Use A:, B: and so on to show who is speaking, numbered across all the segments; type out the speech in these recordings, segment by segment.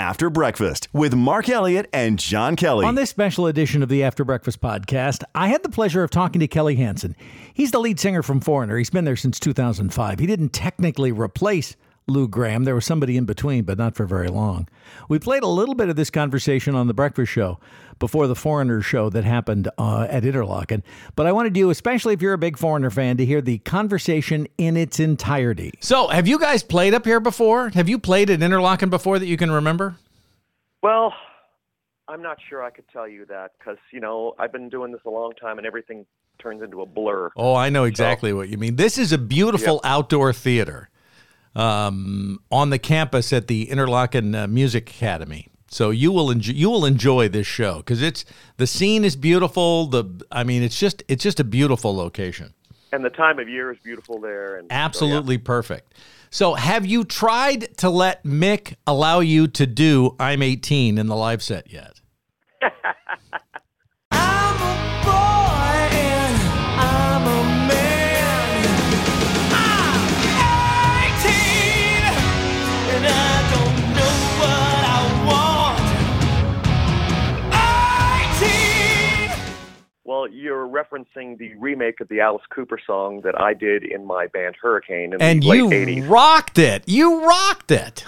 A: After Breakfast with Mark Elliott and John Kelly.
B: On this special edition of the After Breakfast podcast, I had the pleasure of talking to Kelly Hansen. He's the lead singer from Foreigner. He's been there since 2005. He didn't technically replace Lou Gramm. There was somebody in between, but not for very long. We played a little bit of this conversation on The Breakfast Show before the Foreigner show that happened uh, at Interlochen. But I wanted you, especially if you're a big Foreigner fan, to hear the conversation in its entirety.
C: So, have you guys played up here before? Have you played at Interlochen before that you can remember?
D: Well, I'm not sure I could tell you that because, you know, I've been doing this a long time and everything turns into a blur.
C: Oh, I know exactly so, what you mean. This is a beautiful yep. outdoor theater um, on the campus at the Interlochen uh, Music Academy. So you will enjoy you will enjoy this show because it's the scene is beautiful. The I mean it's just it's just a beautiful location.
D: And the time of year is beautiful there. And
C: absolutely
D: so, yeah.
C: perfect. So have you tried to let Mick allow you to do "I'm 18" in the live set yet?
D: Well, you're referencing the remake of the Alice Cooper song that I did in my band Hurricane in
C: and
D: the late 80s.
C: And you rocked it. You rocked it.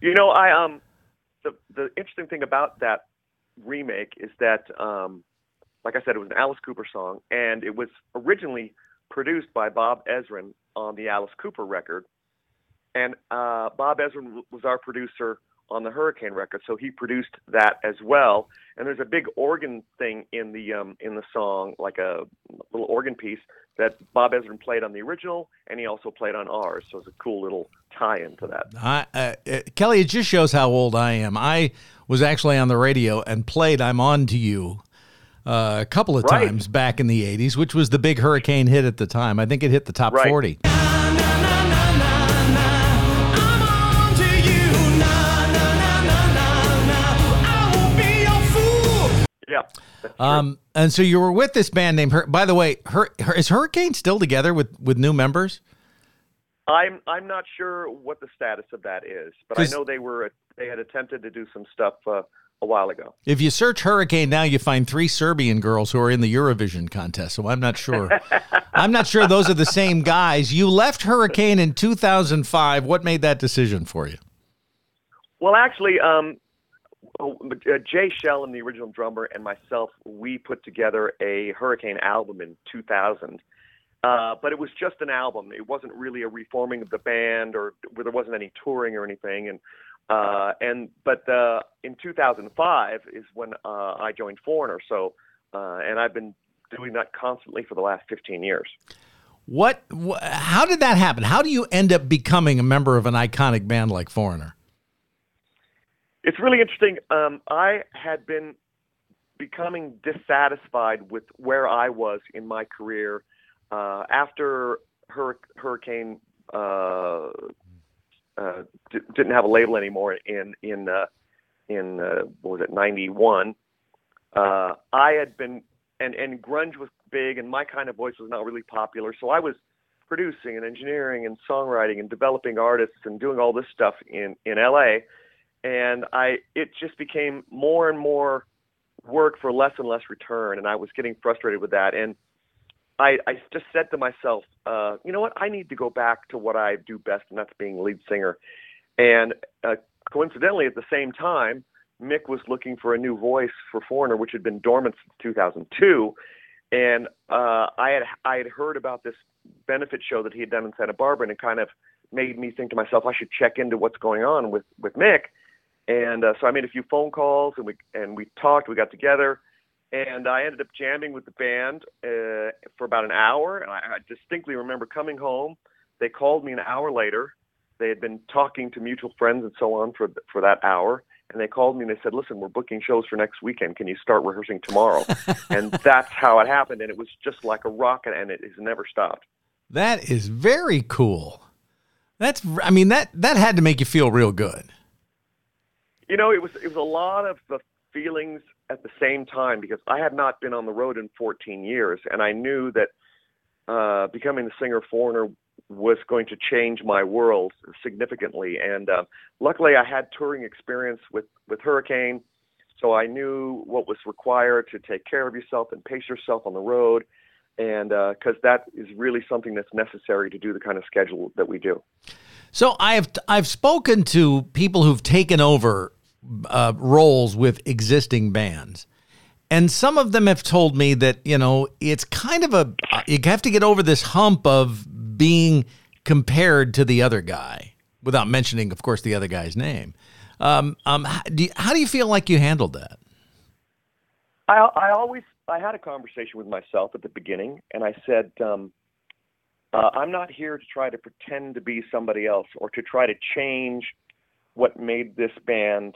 D: You know, I um the the interesting thing about that remake is that um like I said it was an Alice Cooper song and it was originally produced by Bob Ezrin on the Alice Cooper record. And uh Bob Ezrin was our producer on the Hurricane record, so he produced that as well. And there's a big organ thing in the um, in the song, like a little organ piece that Bob Ezrin played on the original, and he also played on ours. So it's a cool little tie-in to that.
C: I, uh, Kelly, it just shows how old I am. I was actually on the radio and played "I'm On to You." Uh, a couple of
D: right.
C: times back in the 80s, which was the big hurricane hit at the time. I think it hit the top
D: right.
C: 40.
D: Yeah.
C: Um, and so you were with this band named. Hur- By the way, Hur- is Hurricane still together with with new members?
D: I'm I'm not sure what the status of that is, but I know they were they had attempted to do some stuff uh, a while ago.
C: If you search Hurricane now, you find three Serbian girls who are in the Eurovision contest. So I'm not sure. I'm not sure those are the same guys. You left Hurricane in 2005. What made that decision for you?
D: Well, actually, um, uh, Jay Schellen, the original drummer, and myself, we put together a Hurricane album in 2000. Uh, but it was just an album. It wasn't really a reforming of the band, or where there wasn't any touring or anything. And uh, and but uh, in 2005 is when uh, I joined Foreigner. So uh, and I've been doing that constantly for the last 15 years.
C: What? Wh- how did that happen? How do you end up becoming a member of an iconic band like Foreigner?
D: It's really interesting. Um, I had been becoming dissatisfied with where I was in my career uh, after Hur- Hurricane uh, uh, d- didn't have a label anymore in in uh, in uh, what was it '91. Uh, I had been and and grunge was big, and my kind of voice was not really popular, so I was producing and engineering and songwriting and developing artists and doing all this stuff in in LA and I it just became more and more work for less and less return, and I was getting frustrated with that. And I, I just said to myself, uh, you know what? I need to go back to what I do best, and that's being lead singer. And uh, coincidentally, at the same time, Mick was looking for a new voice for Foreigner, which had been dormant since 2002. And uh, I had I had heard about this benefit show that he had done in Santa Barbara, and it kind of made me think to myself, I should check into what's going on with with Mick. And uh, so I made a few phone calls, and we and we talked. We got together, and I ended up jamming with the band uh, for about an hour. And I, I distinctly remember coming home. They called me an hour later. They had been talking to mutual friends and so on for for that hour. And they called me and they said, "Listen, we're booking shows for next weekend. Can you start rehearsing tomorrow?" and that's how it happened. And it was just like a rocket, and it has never stopped.
C: That is very cool. That's, I mean, that that had to make you feel real good.
D: You know, it was it was a lot of the feelings at the same time because I had not been on the road in 14 years, and I knew that uh, becoming the singer foreigner was going to change my world significantly. And uh, luckily, I had touring experience with with Hurricane, so I knew what was required to take care of yourself and pace yourself on the road, and because uh, that is really something that's necessary to do the kind of schedule that we do.
C: So I've I've spoken to people who've taken over uh, roles with existing bands. And some of them have told me that, you know, it's kind of a, you have to get over this hump of being compared to the other guy without mentioning, of course, the other guy's name. Um, um, how, do you, how do you feel like you handled that?
D: I, I always I had a conversation with myself at the beginning, and I said, um, uh, I'm not here to try to pretend to be somebody else or to try to change what made this band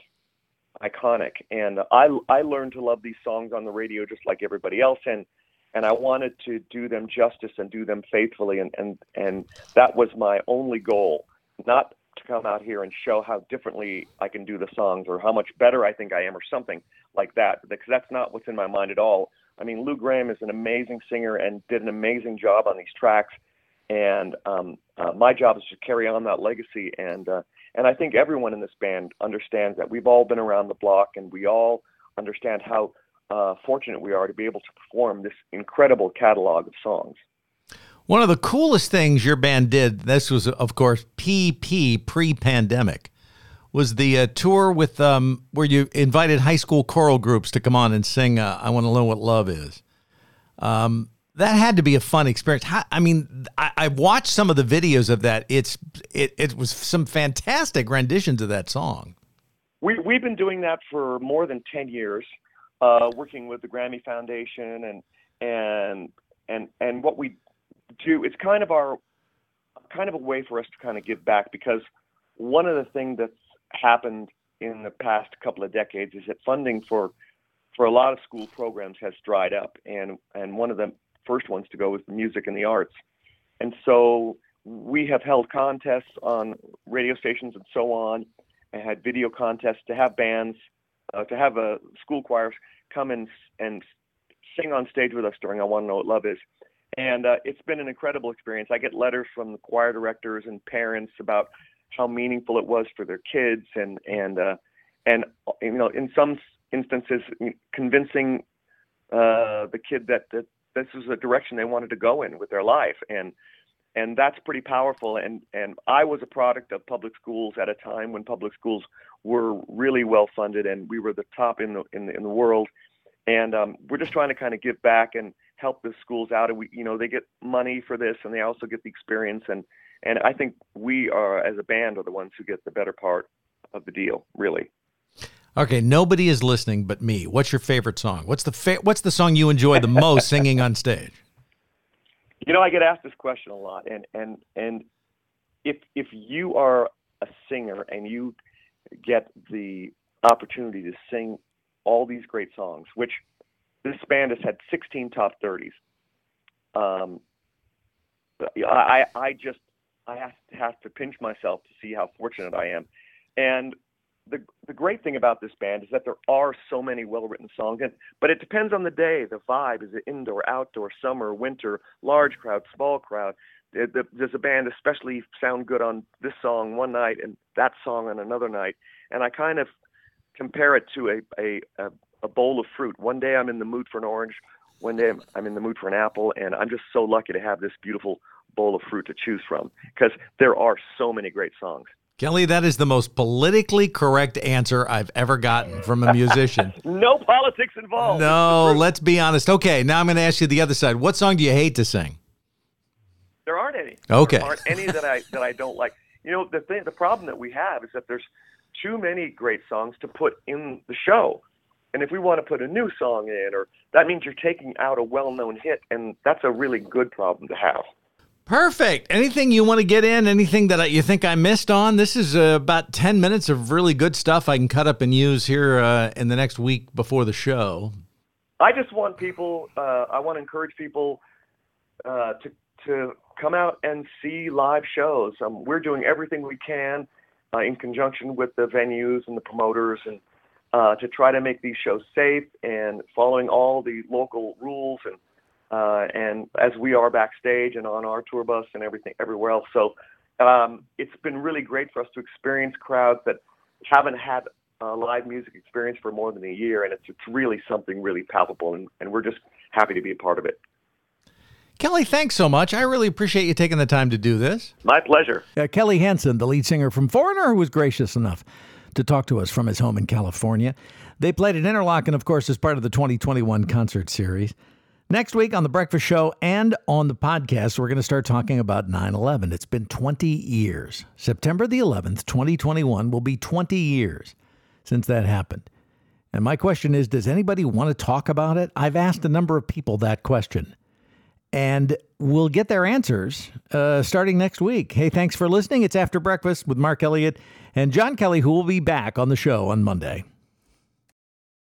D: iconic. And I I learned to love these songs on the radio just like everybody else, and and I wanted to do them justice and do them faithfully, and and and that was my only goal, not to come out here and show how differently I can do the songs or how much better I think I am or something like that, because that's not what's in my mind at all. I mean, Lou Gramm is an amazing singer and did an amazing job on these tracks, and um, uh, my job is to carry on that legacy. And uh, and I think everyone in this band understands that we've all been around the block, and we all understand how uh, fortunate we are to be able to perform this incredible catalog of songs.
C: One of the coolest things your band did, this was, of course, PP pre pandemic, was the uh, tour with um, where you invited high school choral groups to come on and sing uh, I Want to Know What Love Is. Um, that had to be a fun experience. How, I mean, I, I, watched some of the videos of that. It's it, it was some fantastic renditions of that song.
D: We we've been doing that for more than ten years uh, working with the Grammy Foundation and and and and what we do. It's kind of our kind of a way for us to kind of give back because one of the things that's happened in the past couple of decades is that funding for for a lot of school programs has dried up and and one of the first ones to go was the music and the arts and so we have held contests on radio stations and so on and had video contests to have bands uh, to have a school choir come and and sing on stage with us during I Want to Know What Love Is. And uh, it's been an incredible experience. I get letters from the choir directors and parents about how meaningful it was for their kids, and and uh, and you know, in some instances, convincing uh, the kid that that this was the direction they wanted to go in with their life, and and that's pretty powerful. And and I was a product of public schools at a time when public schools were really well funded, and we were the top in the in the, in the world. And um, we're just trying to kind of give back and help the schools out. And we, you know, they get money for this, and they also get the experience. And and I think we are, as a band, are the ones who get the better part of the deal, really.
C: Okay, nobody is listening but me. What's your favorite song? What's the fa- What's the song you enjoy the most singing on stage?
D: You know, I get asked this question a lot, and and and if if you are a singer and you get the opportunity to sing all these great songs, which this band has had 16 top 30s. Um, I I just I have to, have to pinch myself to see how fortunate I am, and the the great thing about this band is that there are so many well written songs, and but it depends on the day, the vibe. Is it indoor, outdoor, summer, winter, large crowd, small crowd? Does a band especially sound good on this song one night and that song on another night? And I kind of compare it to a a, a bowl of fruit. One day I'm in the mood for an orange, one day I'm in the mood for an apple, and I'm just so lucky to have this beautiful bowl of fruit to choose from because there are so many great songs.
C: Kelly, that is the most politically correct answer I've ever gotten from a musician.
D: no politics involved.
C: No, let's be honest. Okay, now I'm going to ask you the other side. What song do you hate to sing?
D: There aren't any.
C: Okay.
D: There aren't any that I that I don't like. You know, the thing, the problem that we have is that there's too many great songs to put in the show. And if we want to put a new song in, or that means you're taking out a well-known hit, and that's a really good problem to have.
C: Perfect. Anything you want to get in? Anything that you think I missed on? This is uh, about 10 minutes of really good stuff I can cut up and use here uh, in the next week before the show.
D: I just want people, uh, I want to encourage people uh, to, to come out and see live shows. Um, we're doing everything we can uh, in conjunction with the venues and the promoters and uh, to try to make these shows safe and following all the local rules and uh, and as we are backstage and on our tour bus and everything everywhere else. So um, it's been really great for us to experience crowds that haven't had a live music experience for more than a year, and it's it's really something really palpable, and, and we're just happy to be a part of it.
E: Kelly, thanks so much. I really appreciate you taking the time to do this.
D: My pleasure.
C: Uh, Kelly Hansen, the lead singer from Foreigner, who was gracious enough to talk to us from his home in California. They played at Interlochen, of course, as part of the 2021 concert series. Next week on The Breakfast Show and on the podcast, we're going to start talking about 9 11. It's been 20 years. September the 11th, 2021, will be 20 years since that happened. And my question is Does anybody want to talk about it? I've asked a number of people that question and we'll get their answers uh, starting next week. Hey, thanks for listening. It's After Breakfast with Mark Elliott and John Kelly, who will be back on the show on Monday.